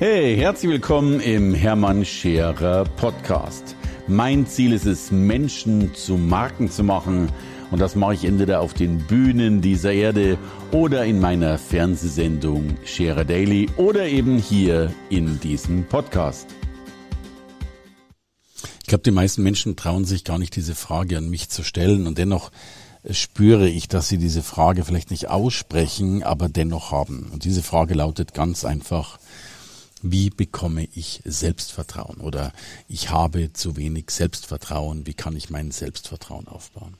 Hey, herzlich willkommen im Hermann Scherer Podcast. Mein Ziel ist es, Menschen zu Marken zu machen. Und das mache ich entweder auf den Bühnen dieser Erde oder in meiner Fernsehsendung Scherer Daily oder eben hier in diesem Podcast. Ich glaube, die meisten Menschen trauen sich gar nicht, diese Frage an mich zu stellen. Und dennoch spüre ich, dass sie diese Frage vielleicht nicht aussprechen, aber dennoch haben. Und diese Frage lautet ganz einfach, wie bekomme ich Selbstvertrauen oder ich habe zu wenig Selbstvertrauen, wie kann ich mein Selbstvertrauen aufbauen?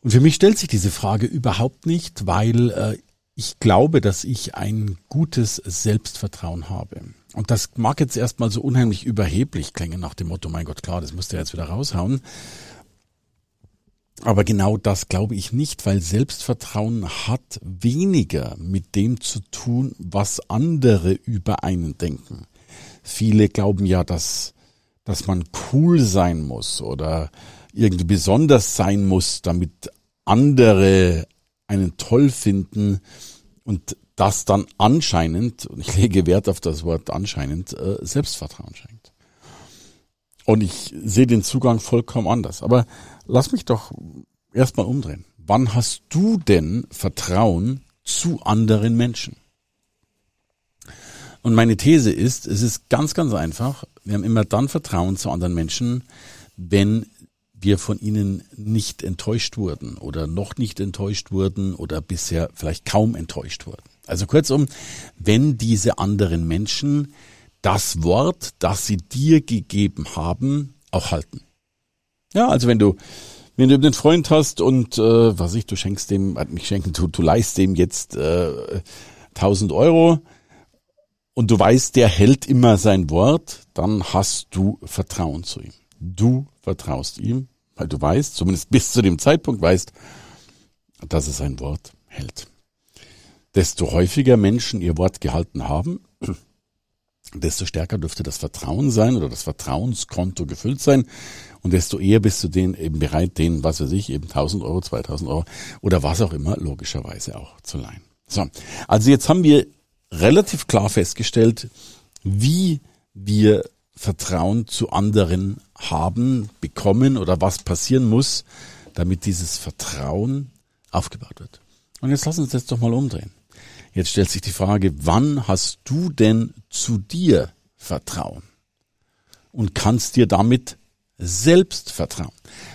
Und für mich stellt sich diese Frage überhaupt nicht, weil äh, ich glaube, dass ich ein gutes Selbstvertrauen habe. Und das mag jetzt erstmal so unheimlich überheblich klingen nach dem Motto, mein Gott, klar, das müsst ihr jetzt wieder raushauen. Aber genau das glaube ich nicht, weil Selbstvertrauen hat weniger mit dem zu tun, was andere über einen denken. Viele glauben ja, dass, dass man cool sein muss oder irgendwie besonders sein muss, damit andere einen toll finden und das dann anscheinend, und ich lege Wert auf das Wort anscheinend, äh, Selbstvertrauen schenkt. Und ich sehe den Zugang vollkommen anders. Aber lass mich doch erstmal umdrehen. Wann hast du denn Vertrauen zu anderen Menschen? Und meine These ist, es ist ganz, ganz einfach. Wir haben immer dann Vertrauen zu anderen Menschen, wenn wir von ihnen nicht enttäuscht wurden oder noch nicht enttäuscht wurden oder bisher vielleicht kaum enttäuscht wurden. Also kurzum, wenn diese anderen Menschen das Wort, das sie dir gegeben haben, auch halten. Ja, also wenn du wenn du einen Freund hast und äh, was ich, du schenkst dem, hat mich schenken, du, du leist dem jetzt äh, 1000 Euro und du weißt, der hält immer sein Wort, dann hast du Vertrauen zu ihm. Du vertraust ihm, weil du weißt, zumindest bis zu dem Zeitpunkt weißt, dass er sein Wort hält. Desto häufiger Menschen ihr Wort gehalten haben, desto stärker dürfte das Vertrauen sein oder das Vertrauenskonto gefüllt sein und desto eher bist du den eben bereit, den, was weiß ich, eben 1000 Euro, 2000 Euro oder was auch immer, logischerweise auch zu leihen. So. Also jetzt haben wir relativ klar festgestellt, wie wir Vertrauen zu anderen haben, bekommen oder was passieren muss, damit dieses Vertrauen aufgebaut wird. Und jetzt lass uns das doch mal umdrehen. Jetzt stellt sich die Frage, wann hast du denn zu dir Vertrauen? Und kannst dir damit selbst vertrauen?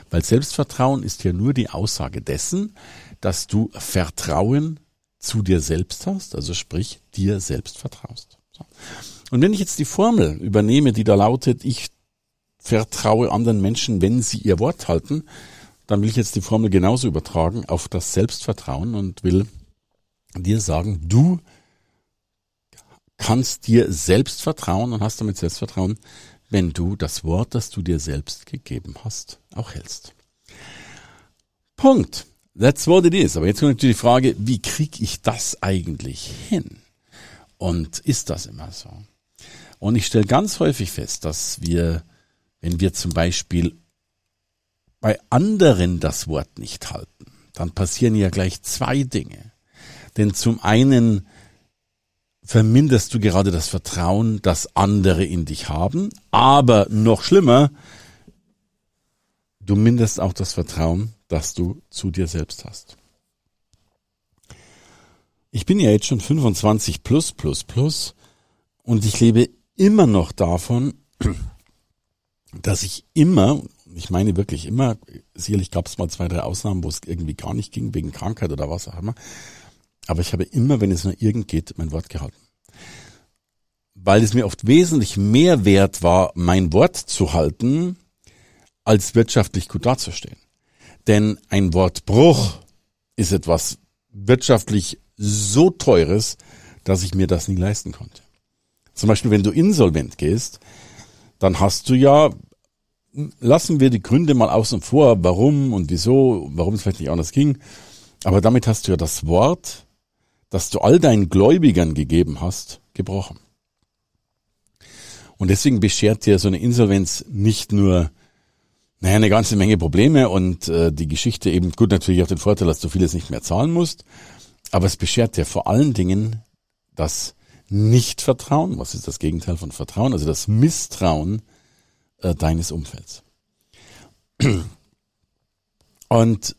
Weil Selbstvertrauen ist ja nur die Aussage dessen, dass du Vertrauen zu dir selbst hast, also sprich dir selbst vertraust. So. Und wenn ich jetzt die Formel übernehme, die da lautet, ich vertraue anderen Menschen, wenn sie ihr Wort halten, dann will ich jetzt die Formel genauso übertragen auf das Selbstvertrauen und will dir sagen, du kannst dir selbst vertrauen und hast damit Selbstvertrauen, wenn du das Wort, das du dir selbst gegeben hast, auch hältst. Punkt. That's what it is. Aber jetzt kommt natürlich die Frage, wie kriege ich das eigentlich hin? Und ist das immer so? Und ich stelle ganz häufig fest, dass wir, wenn wir zum Beispiel bei anderen das Wort nicht halten, dann passieren ja gleich zwei Dinge. Denn zum einen verminderst du gerade das Vertrauen, das andere in dich haben, aber noch schlimmer, du minderst auch das Vertrauen, das du zu dir selbst hast. Ich bin ja jetzt schon 25 plus plus plus und ich lebe immer noch davon, dass ich immer, ich meine wirklich immer, sicherlich gab es mal zwei, drei Ausnahmen, wo es irgendwie gar nicht ging, wegen Krankheit oder was auch immer, aber ich habe immer, wenn es nur irgend geht, mein Wort gehalten. Weil es mir oft wesentlich mehr wert war, mein Wort zu halten, als wirtschaftlich gut dazustehen. Denn ein Wortbruch ist etwas wirtschaftlich so teures, dass ich mir das nie leisten konnte. Zum Beispiel, wenn du insolvent gehst, dann hast du ja, lassen wir die Gründe mal außen vor, warum und wieso, warum es vielleicht nicht anders ging, aber damit hast du ja das Wort das du all deinen Gläubigern gegeben hast, gebrochen. Und deswegen beschert dir so eine Insolvenz nicht nur naja, eine ganze Menge Probleme und äh, die Geschichte eben gut natürlich auch den Vorteil, dass du vieles nicht mehr zahlen musst, aber es beschert dir vor allen Dingen, dass Nichtvertrauen. Was ist das Gegenteil von Vertrauen? Also das Misstrauen äh, deines Umfelds. Und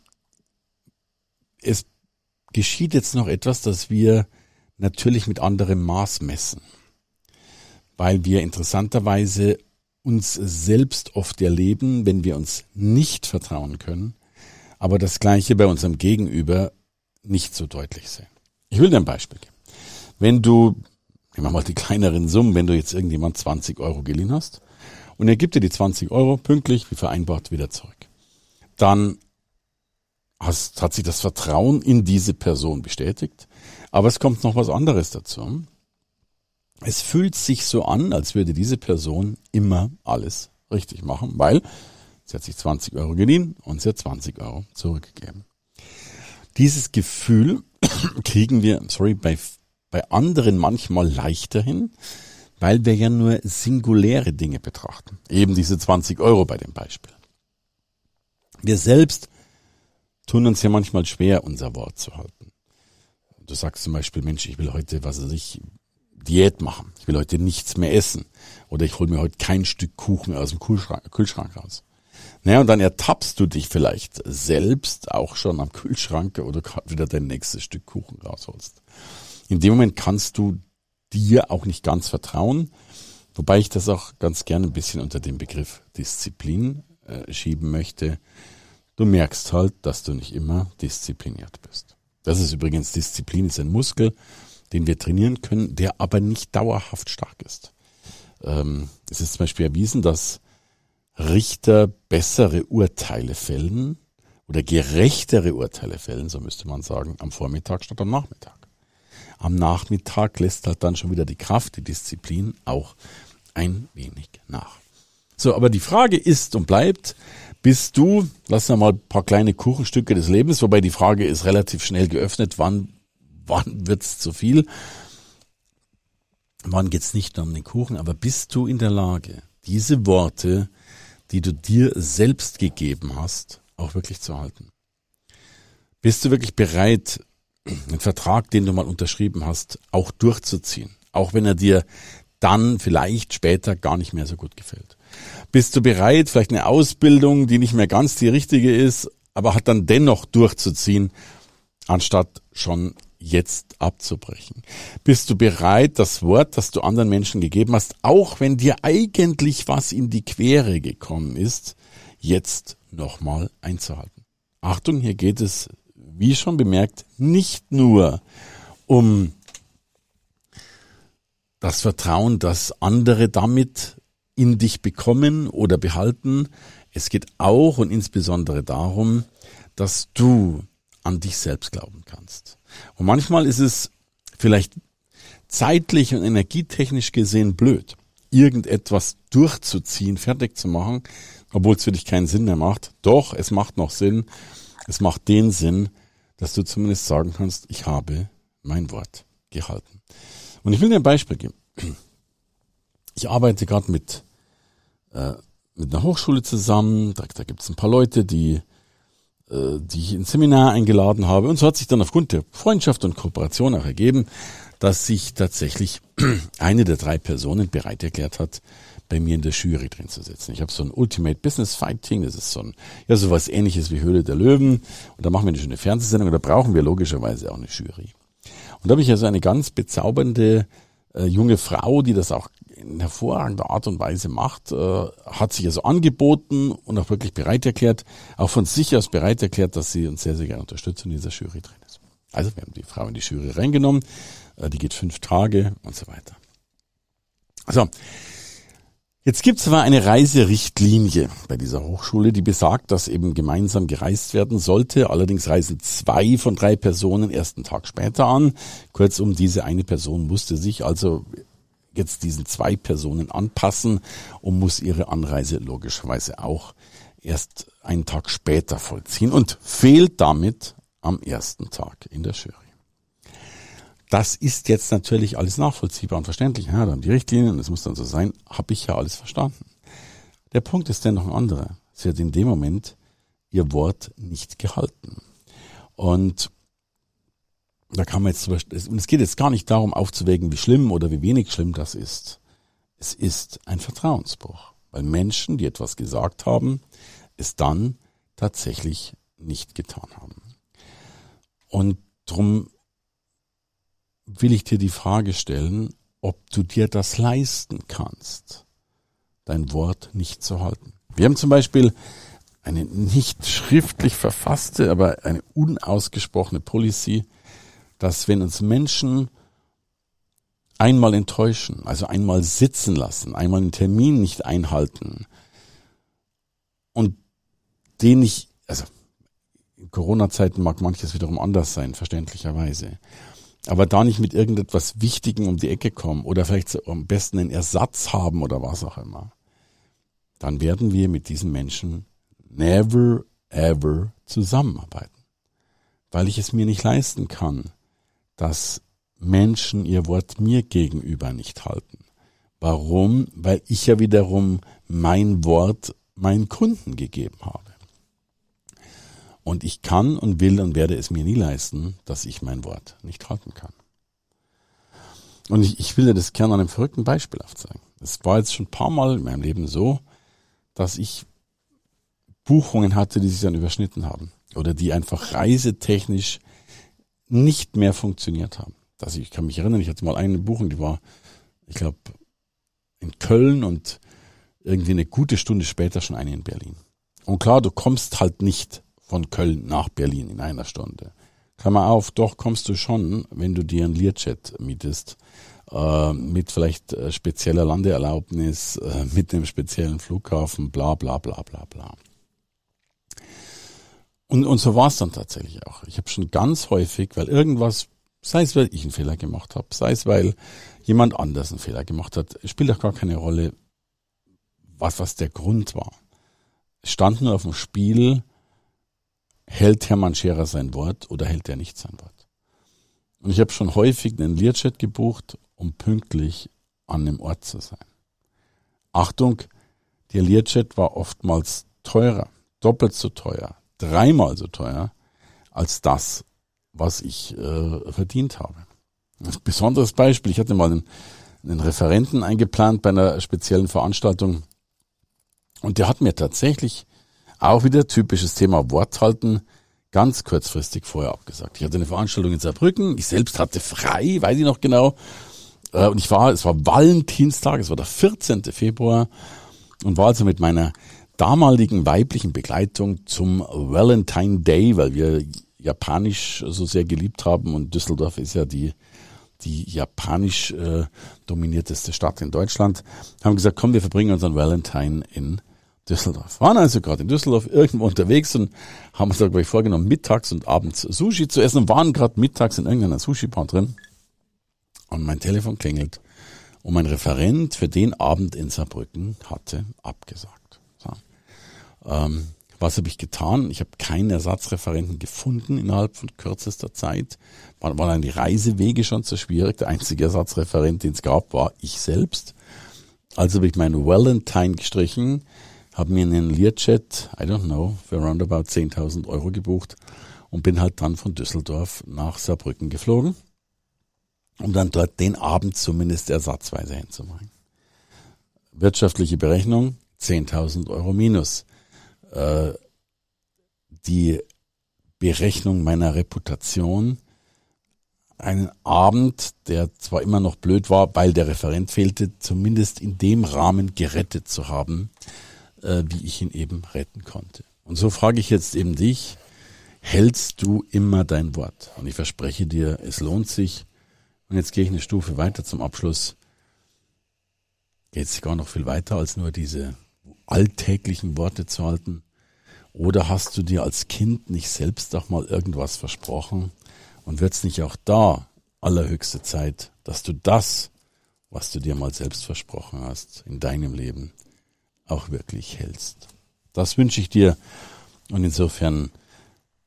es geschieht jetzt noch etwas, das wir natürlich mit anderem Maß messen, weil wir interessanterweise uns selbst oft erleben, wenn wir uns nicht vertrauen können, aber das Gleiche bei unserem Gegenüber nicht so deutlich sehen. Ich will dir ein Beispiel geben. Wenn du, nehmen wir mal die kleineren Summen, wenn du jetzt irgendjemand 20 Euro geliehen hast und er gibt dir die 20 Euro pünktlich wie vereinbart wieder zurück, dann hast, hat sich das Vertrauen in diese Person bestätigt. Aber es kommt noch was anderes dazu. Es fühlt sich so an, als würde diese Person immer alles richtig machen, weil sie hat sich 20 Euro geliehen und sie hat 20 Euro zurückgegeben. Dieses Gefühl kriegen wir, sorry, bei, bei anderen manchmal leichter hin, weil wir ja nur singuläre Dinge betrachten. Eben diese 20 Euro bei dem Beispiel. Wir selbst tun uns ja manchmal schwer, unser Wort zu halten. Du sagst zum Beispiel, Mensch, ich will heute, was weiß ich, Diät machen. Ich will heute nichts mehr essen. Oder ich hole mir heute kein Stück Kuchen aus dem Kühlschrank, Kühlschrank raus. Naja, und dann ertappst du dich vielleicht selbst auch schon am Kühlschrank oder wieder dein nächstes Stück Kuchen rausholst. In dem Moment kannst du dir auch nicht ganz vertrauen, wobei ich das auch ganz gerne ein bisschen unter den Begriff Disziplin äh, schieben möchte. Du merkst halt, dass du nicht immer diszipliniert bist. Das ist übrigens, Disziplin ist ein Muskel, den wir trainieren können, der aber nicht dauerhaft stark ist. Ähm, es ist zum Beispiel erwiesen, dass Richter bessere Urteile fällen oder gerechtere Urteile fällen, so müsste man sagen, am Vormittag statt am Nachmittag. Am Nachmittag lässt halt dann schon wieder die Kraft, die Disziplin auch ein wenig nach. So, aber die Frage ist und bleibt, bist du, lass uns mal ein paar kleine Kuchenstücke des Lebens, wobei die Frage ist relativ schnell geöffnet, wann wann wird's zu viel? Wann geht's nicht nur um den Kuchen? Aber bist du in der Lage, diese Worte, die du dir selbst gegeben hast, auch wirklich zu halten? Bist du wirklich bereit, einen Vertrag, den du mal unterschrieben hast, auch durchzuziehen? Auch wenn er dir dann vielleicht später gar nicht mehr so gut gefällt. Bist du bereit, vielleicht eine Ausbildung, die nicht mehr ganz die richtige ist, aber hat dann dennoch durchzuziehen, anstatt schon jetzt abzubrechen? Bist du bereit, das Wort, das du anderen Menschen gegeben hast, auch wenn dir eigentlich was in die Quere gekommen ist, jetzt nochmal einzuhalten? Achtung, hier geht es, wie schon bemerkt, nicht nur um das Vertrauen, dass andere damit in dich bekommen oder behalten. Es geht auch und insbesondere darum, dass du an dich selbst glauben kannst. Und manchmal ist es vielleicht zeitlich und energietechnisch gesehen blöd, irgendetwas durchzuziehen, fertig zu machen, obwohl es für dich keinen Sinn mehr macht. Doch, es macht noch Sinn. Es macht den Sinn, dass du zumindest sagen kannst, ich habe mein Wort gehalten. Und ich will dir ein Beispiel geben. Ich arbeite gerade mit, äh, mit einer Hochschule zusammen. Da, da gibt es ein paar Leute, die äh, die ich ins Seminar eingeladen habe. Und so hat sich dann aufgrund der Freundschaft und Kooperation auch ergeben, dass sich tatsächlich eine der drei Personen bereit erklärt hat, bei mir in der Jury drin zu sitzen. Ich habe so ein Ultimate Business Fighting, das ist so ein, ja, sowas ähnliches wie Höhle der Löwen. Und da machen wir eine schöne Fernsehsendung und da brauchen wir logischerweise auch eine Jury. Und da habe ich also eine ganz bezaubernde äh, junge Frau, die das auch in hervorragender Art und Weise macht, äh, hat sich also angeboten und auch wirklich bereit erklärt, auch von sich aus bereit erklärt, dass sie uns sehr, sehr gerne unterstützt in dieser Jury drin ist. Also wir haben die Frau in die Jury reingenommen, äh, die geht fünf Tage und so weiter. So, Jetzt gibt es aber eine Reiserichtlinie bei dieser Hochschule, die besagt, dass eben gemeinsam gereist werden sollte. Allerdings reisen zwei von drei Personen ersten Tag später an. Kurzum, diese eine Person musste sich also jetzt diesen zwei Personen anpassen und muss ihre Anreise logischerweise auch erst einen Tag später vollziehen und fehlt damit am ersten Tag in der Jury. Das ist jetzt natürlich alles nachvollziehbar und verständlich. Ja, dann die Richtlinien, das muss dann so sein, habe ich ja alles verstanden. Der Punkt ist dennoch ein anderer. Sie hat in dem Moment ihr Wort nicht gehalten. Und da kann man jetzt, und es geht jetzt gar nicht darum aufzuwägen, wie schlimm oder wie wenig schlimm das ist. Es ist ein Vertrauensbruch, weil Menschen, die etwas gesagt haben, es dann tatsächlich nicht getan haben. Und drum will ich dir die Frage stellen, ob du dir das leisten kannst, dein Wort nicht zu halten. Wir haben zum Beispiel eine nicht schriftlich verfasste, aber eine unausgesprochene Policy, dass wenn uns Menschen einmal enttäuschen, also einmal sitzen lassen, einmal einen Termin nicht einhalten und den nicht, also in Corona-Zeiten mag manches wiederum anders sein, verständlicherweise, aber da nicht mit irgendetwas Wichtigem um die Ecke kommen oder vielleicht am besten einen Ersatz haben oder was auch immer, dann werden wir mit diesen Menschen never ever zusammenarbeiten, weil ich es mir nicht leisten kann, dass Menschen ihr Wort mir gegenüber nicht halten. Warum? Weil ich ja wiederum mein Wort meinen Kunden gegeben habe. Und ich kann und will und werde es mir nie leisten, dass ich mein Wort nicht halten kann. Und ich, ich will dir das gerne an einem verrückten Beispiel aufzeigen. Es war jetzt schon ein paar Mal in meinem Leben so, dass ich Buchungen hatte, die sich dann überschnitten haben. Oder die einfach reisetechnisch nicht mehr funktioniert haben. Das, ich kann mich erinnern, ich hatte mal eine Buchung, die war, ich glaube, in Köln und irgendwie eine gute Stunde später schon eine in Berlin. Und klar, du kommst halt nicht von Köln nach Berlin in einer Stunde. Klammer auf, doch kommst du schon, wenn du dir ein Learjet mietest, äh, mit vielleicht äh, spezieller Landeerlaubnis, äh, mit einem speziellen Flughafen, bla bla bla bla bla. Und, und so war es dann tatsächlich auch. Ich habe schon ganz häufig, weil irgendwas, sei es weil ich einen Fehler gemacht habe, sei es weil jemand anders einen Fehler gemacht hat, spielt doch gar keine Rolle, was, was der Grund war. Es stand nur auf dem Spiel, hält Hermann Scherer sein Wort oder hält er nicht sein Wort. Und ich habe schon häufig einen Learjet gebucht, um pünktlich an dem Ort zu sein. Achtung, der Learjet war oftmals teurer, doppelt so teuer, dreimal so teuer als das, was ich äh, verdient habe. Ein besonderes Beispiel, ich hatte mal einen, einen Referenten eingeplant bei einer speziellen Veranstaltung und der hat mir tatsächlich auch wieder typisches Thema Wort halten, ganz kurzfristig vorher abgesagt. Ich hatte eine Veranstaltung in Saarbrücken, ich selbst hatte frei, weiß ich noch genau. Äh, und ich war, es war Valentinstag, es war der 14. Februar und war also mit meiner damaligen weiblichen Begleitung zum Valentine Day, weil wir Japanisch so sehr geliebt haben und Düsseldorf ist ja die die japanisch äh, dominierteste Stadt in Deutschland, haben gesagt, komm, wir verbringen unseren Valentine in Düsseldorf. Waren also gerade in Düsseldorf irgendwo unterwegs und haben uns da gleich vorgenommen, mittags und abends Sushi zu essen und waren gerade mittags in irgendeiner Sushi-Bar drin. Und mein Telefon klingelt und mein Referent für den Abend in Saarbrücken hatte abgesagt. Ähm, was habe ich getan? Ich habe keinen Ersatzreferenten gefunden innerhalb von kürzester Zeit. Waren, waren dann die Reisewege schon zu schwierig. Der einzige Ersatzreferent, den es gab, war ich selbst. Also habe ich meinen Valentine gestrichen, habe mir einen Learjet, I don't know, für roundabout 10.000 Euro gebucht und bin halt dann von Düsseldorf nach Saarbrücken geflogen, um dann dort den Abend zumindest ersatzweise hinzumachen. Wirtschaftliche Berechnung, 10.000 Euro minus. Äh, die Berechnung meiner Reputation, einen Abend, der zwar immer noch blöd war, weil der Referent fehlte, zumindest in dem Rahmen gerettet zu haben, äh, wie ich ihn eben retten konnte. Und so frage ich jetzt eben dich, hältst du immer dein Wort? Und ich verspreche dir, es lohnt sich. Und jetzt gehe ich eine Stufe weiter zum Abschluss. Geht es gar noch viel weiter als nur diese alltäglichen Worte zu halten? Oder hast du dir als Kind nicht selbst auch mal irgendwas versprochen? Und wird es nicht auch da allerhöchste Zeit, dass du das, was du dir mal selbst versprochen hast, in deinem Leben auch wirklich hältst. Das wünsche ich dir und insofern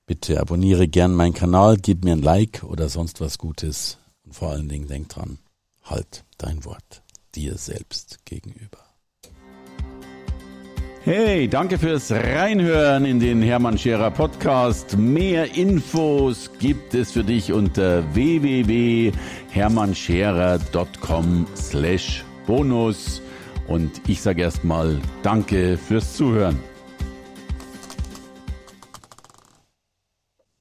bitte abonniere gern meinen Kanal, gib mir ein Like oder sonst was Gutes und vor allen Dingen denk dran, halt dein Wort dir selbst gegenüber. Hey, danke fürs Reinhören in den Hermann Scherer Podcast. Mehr Infos gibt es für dich unter www.hermannscherer.com slash bonus. Und ich sage erstmal Danke fürs Zuhören.